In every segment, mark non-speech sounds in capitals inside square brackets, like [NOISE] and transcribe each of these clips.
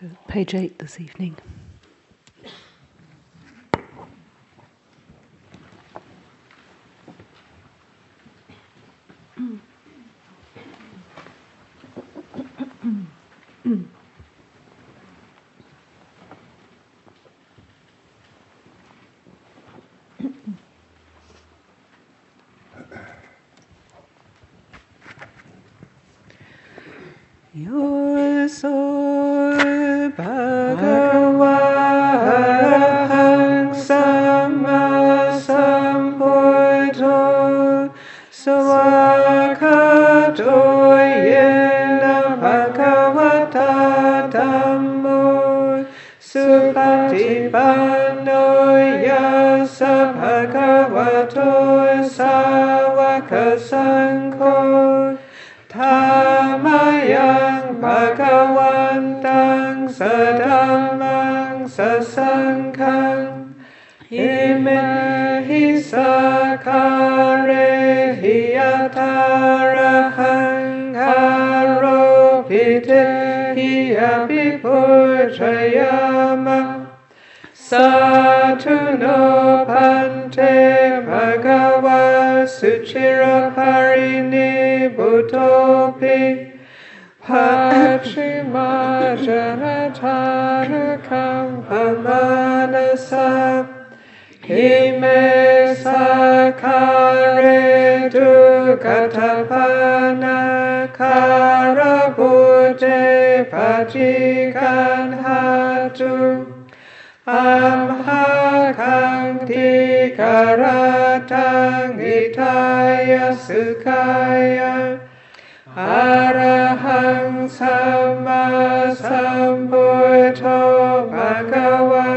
So, page eight this evening. You're so Supati Panoya Sabhaka Satu no pante bhagava suchira parini butopi pachi majana tanakam pamanasa himeti คาเรตุกัตพานาคารบุเจปฏิกันหาตุอัมหาคังทิคาราทังอิทายสุขายะอารหังสัมมาสัมพุทโธภะคะวะ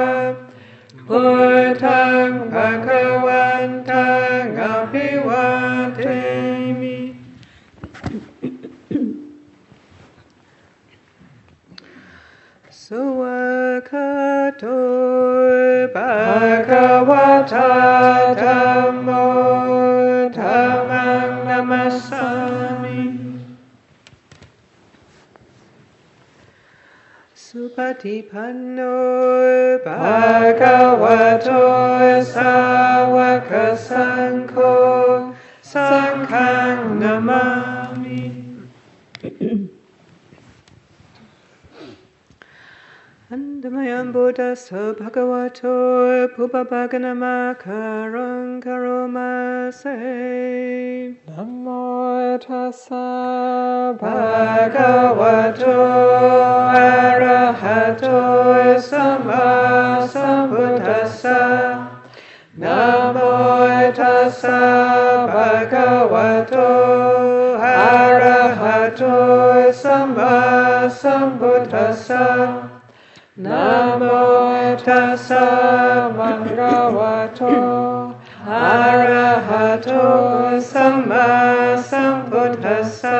พุทธังภะคะวะ Patipanno Bhagavato Sawaka Sankho Sankhang Namah Namayam Buddhaso Bhagavato Pubabaganamakaram Karomase Namo Tassa Bhagavato Arahato Sama Sambuddhasa Namo Tassa Bhagavato Arahato Sama Sambuddhasa Namo tassa bhagavato arahato sammasambuddhassa.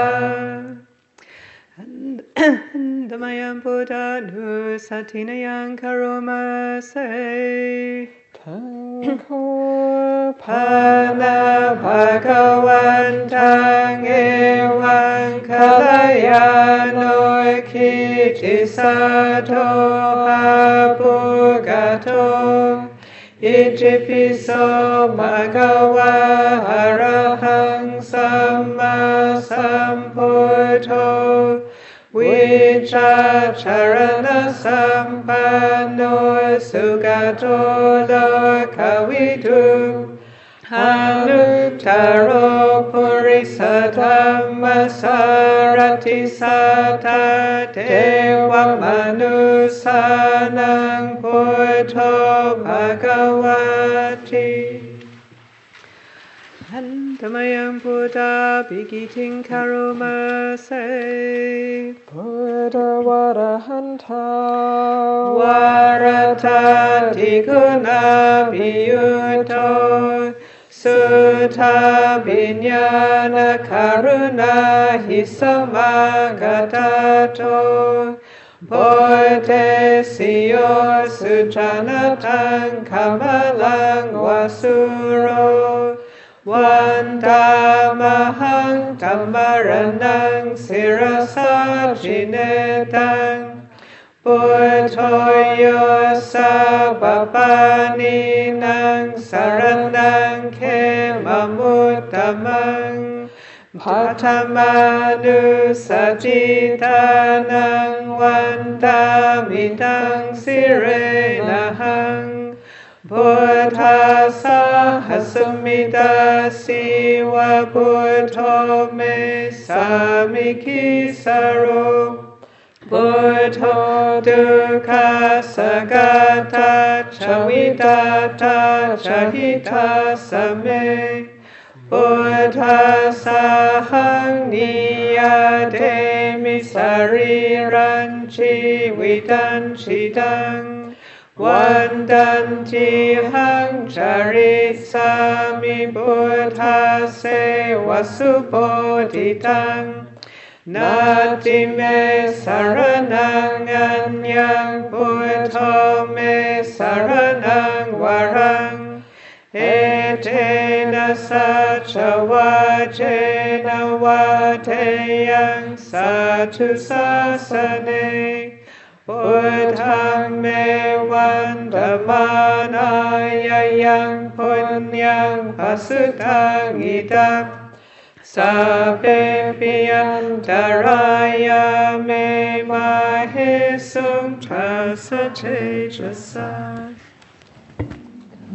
Damayam [CLEARS THROAT] buddha nu satinayam karoma se. Pana Bhagavantang Ewan Kalayano Kiti Sato Apugato Ijipiso Magawa cha charana sampanno sugato lakavitu anuttaro purisatam sarati sata deva manusanam bhagavati. Kamayam Buddha Bigitin Karumase Buddha Warahanta Warata Tikuna Biyuto Sutta Vinyana Karuna Hisamagatato Bote Siyo Suchanatan Kamalang Wasuro วันตามหังธรรมรนังสิรสาชิเนตังปุโทโยสาปปานินังสารนังเขมมุตตมังพัทมานุสจิตานังวันตามิตังสิเรนะหัง Buddha sahasumita siva Buddho me samiki saro Buddho dukkha sagata chavidata chahita same Buddha sahang niyate misariran chivitan chidang Wandanti hang chari sami buddha se vasubodhitang Nati me saranang anyang buddho me saranang warang. Etena sacha vajena vateyang satu sasane. พุทธังเมวันธมานายยังพุญญังปัสสุตังอิตังสัพเพปิยันตรายาเมมาเหสุงทัสเทจสา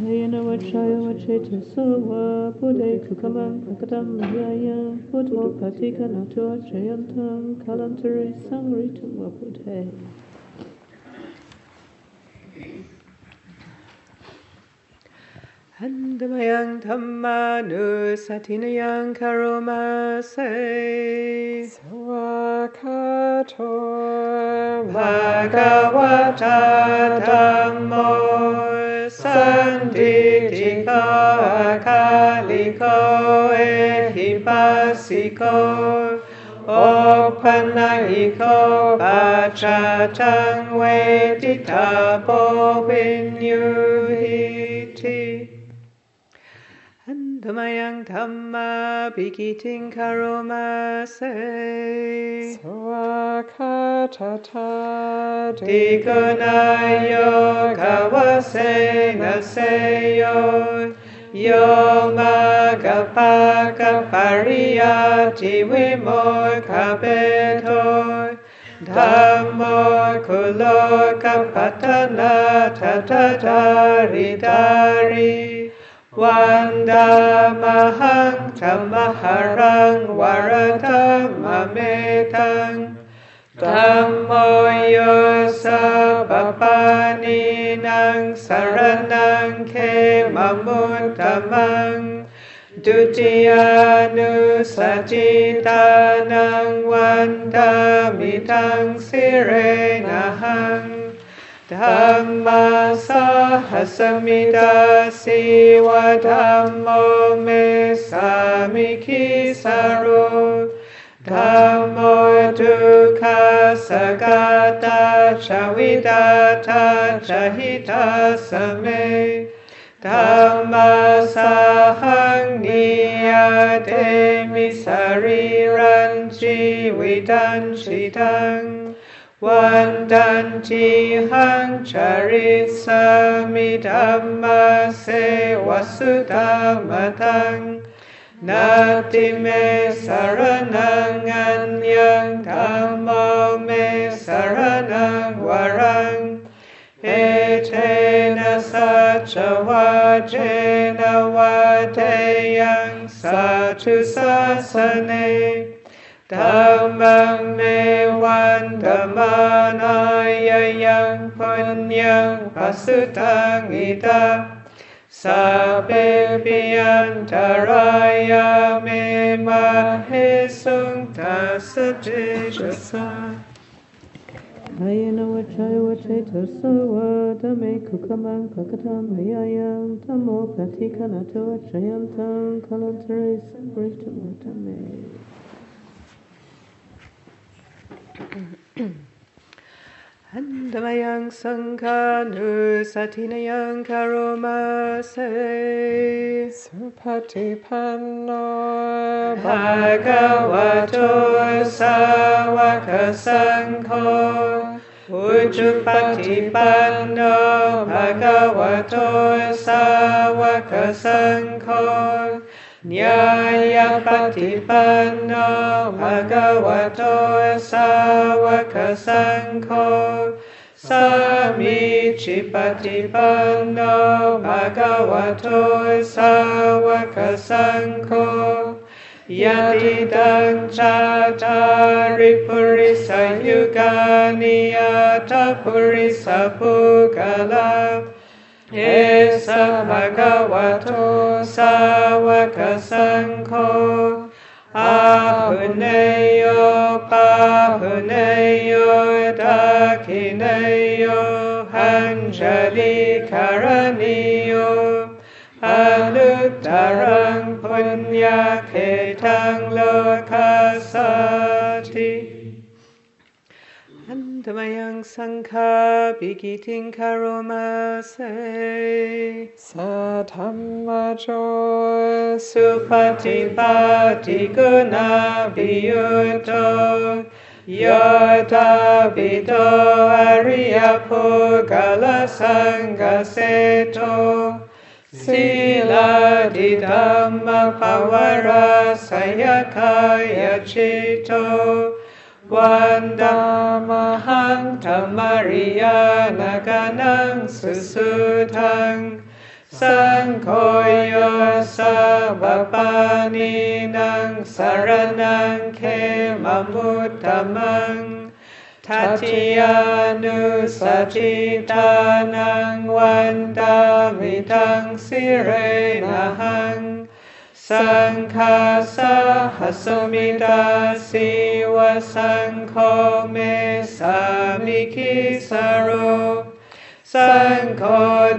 Hayana Vachaya Vacheta Sova Bude Kukamang Prakadam Yaya Puto Patika Nato Chayantam Kalantari Sangritam Vapute. Handamayang Dhammanu Satinayang Karomase. Swakato Bhagavata Dhammo Sanditiko Akaliko Ehipasiko Opanahiko Pachatang Veditapo Vinyuhiti Andamayang Dhamma Bikiting Karomase Swakatata Dikunayo Kawase Naseyo Yo. Magapaka Pariyati Vimoka Beto Dhammo Kulo Kapatana Tatatari Dari Wanda Mahang Tamaharang Varatamametang Dhammo Yosa Bapani Nang Saranang Ke Mamutamang Dutiyanu Sajitanang Wanda Mitang Sirenahang Dhamma sahasamita siwa dhammo me samiki saro Dhammo dukkha sagata chavidata chahita same Dhamma sahang niyate misariran jividan chitang Wandan hang charisami dhamma se vasudhammatang Nati me saranang anyang dhammo me saranang warang Etena sacha vajena vadeyang satu sasane Dhammang me vandamanaya yang punyang pasutang ita Sabe piyantaraya me mahesung tasajasa Hayana Vachaya Vacheta Sova Dame Kukamang Prakadam Yaya Dhammo Patika Nato Chayantam Kalantari Sangritam Vatame. Handamayang Sankanu Satinayang Karomase Supatipanno Bhagavato Sawaka Sankho อุจุปฏิปันโนภะคะวะโตสาวกสังโฆญาญาปฏิปันโนภะคะวะโต วันดันทีหังชาริสามิธรรมเสวสุธรรมทังนาติเมสารนังอันยังธรรมเมสารนังวรังเอเทนะสัจวะเจนะวะเทยังสัจจุสัสเนธรรมเม manayayang punyang pasutangita Sabe biantaraya me mahesung tasajijasa Hayana wachaya wachaya tarsawa dame kukamang pakatam hayayam tamo patikanata wachayantam kalantare sabrita matame Thank you. [CLEARS THROAT] Andamayang Sankhanu Satinayang Karomase Supatipanno Bhagavato Sawaka Sangho Ujjupatipanno Bhagavato Sawaka Sangho Nyaya Patipanno Bhagavato Sawaka Sankho Samichi Patipanno Bhagavato Sawaka Sankho Yadidang purisa yugani yata purisa pugala Esa สาวกสังโฆอาหุเนโยปาหุเนโยตาคิเนโยหันจลิคารณิโยอนุตตรังปุญญาเขตัง Antamayang Sankha Bikitin Karoma Se Sathamajo Supati Pati Guna Biyuto Yota Bito Arya Pugala Sangha Seto Sila Didhamma Pavara Sayakaya Chito วันดามหังธรรมริยานากานังสุสุทัง สังโฆโยสาบปานีนังสารนังเขมมุตตมังทัติยานุสจิตานังวันดามิทังสิเรนะหัง สังฆาสหัสมิดาสิวสังโฆเมสามิคิสโรสังโฆ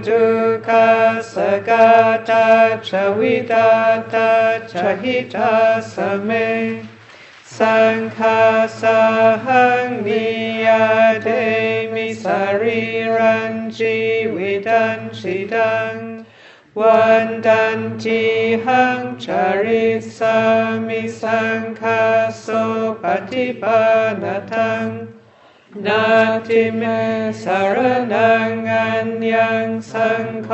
จุคาสกาตาชวิตาตาชหิตาสเม สังฆาสหังนิยาเทมิสารีรันชีวิตันชิดัง วันดันทีหังชาริสามิสังคาโสปฏิปานาทังนาทิเมสารนังอันยังสังโฆ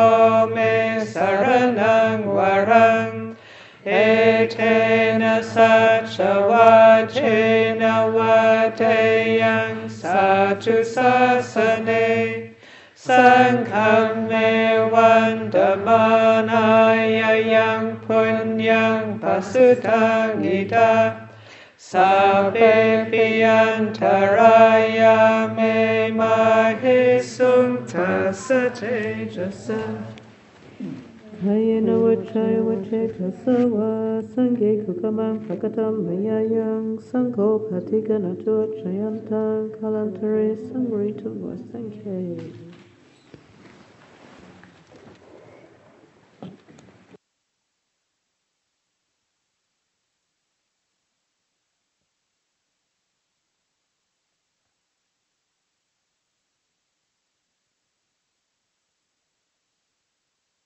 เมสารนังวารังเอเทนะสัจวะเชนะวะเทยังสัจุสัสเน สังฆเมวันตมานายยังพุญญังปัสสุทังอิตาสัพเพปิยันทรายาเมมาหิสุงทัสสะเจจสะ Hayana Vachaya Vacheta Sawa Sange Kukamang Pakatam Mayayang Sanko Patigana Chayantang Kalantare Sangritum Vasanke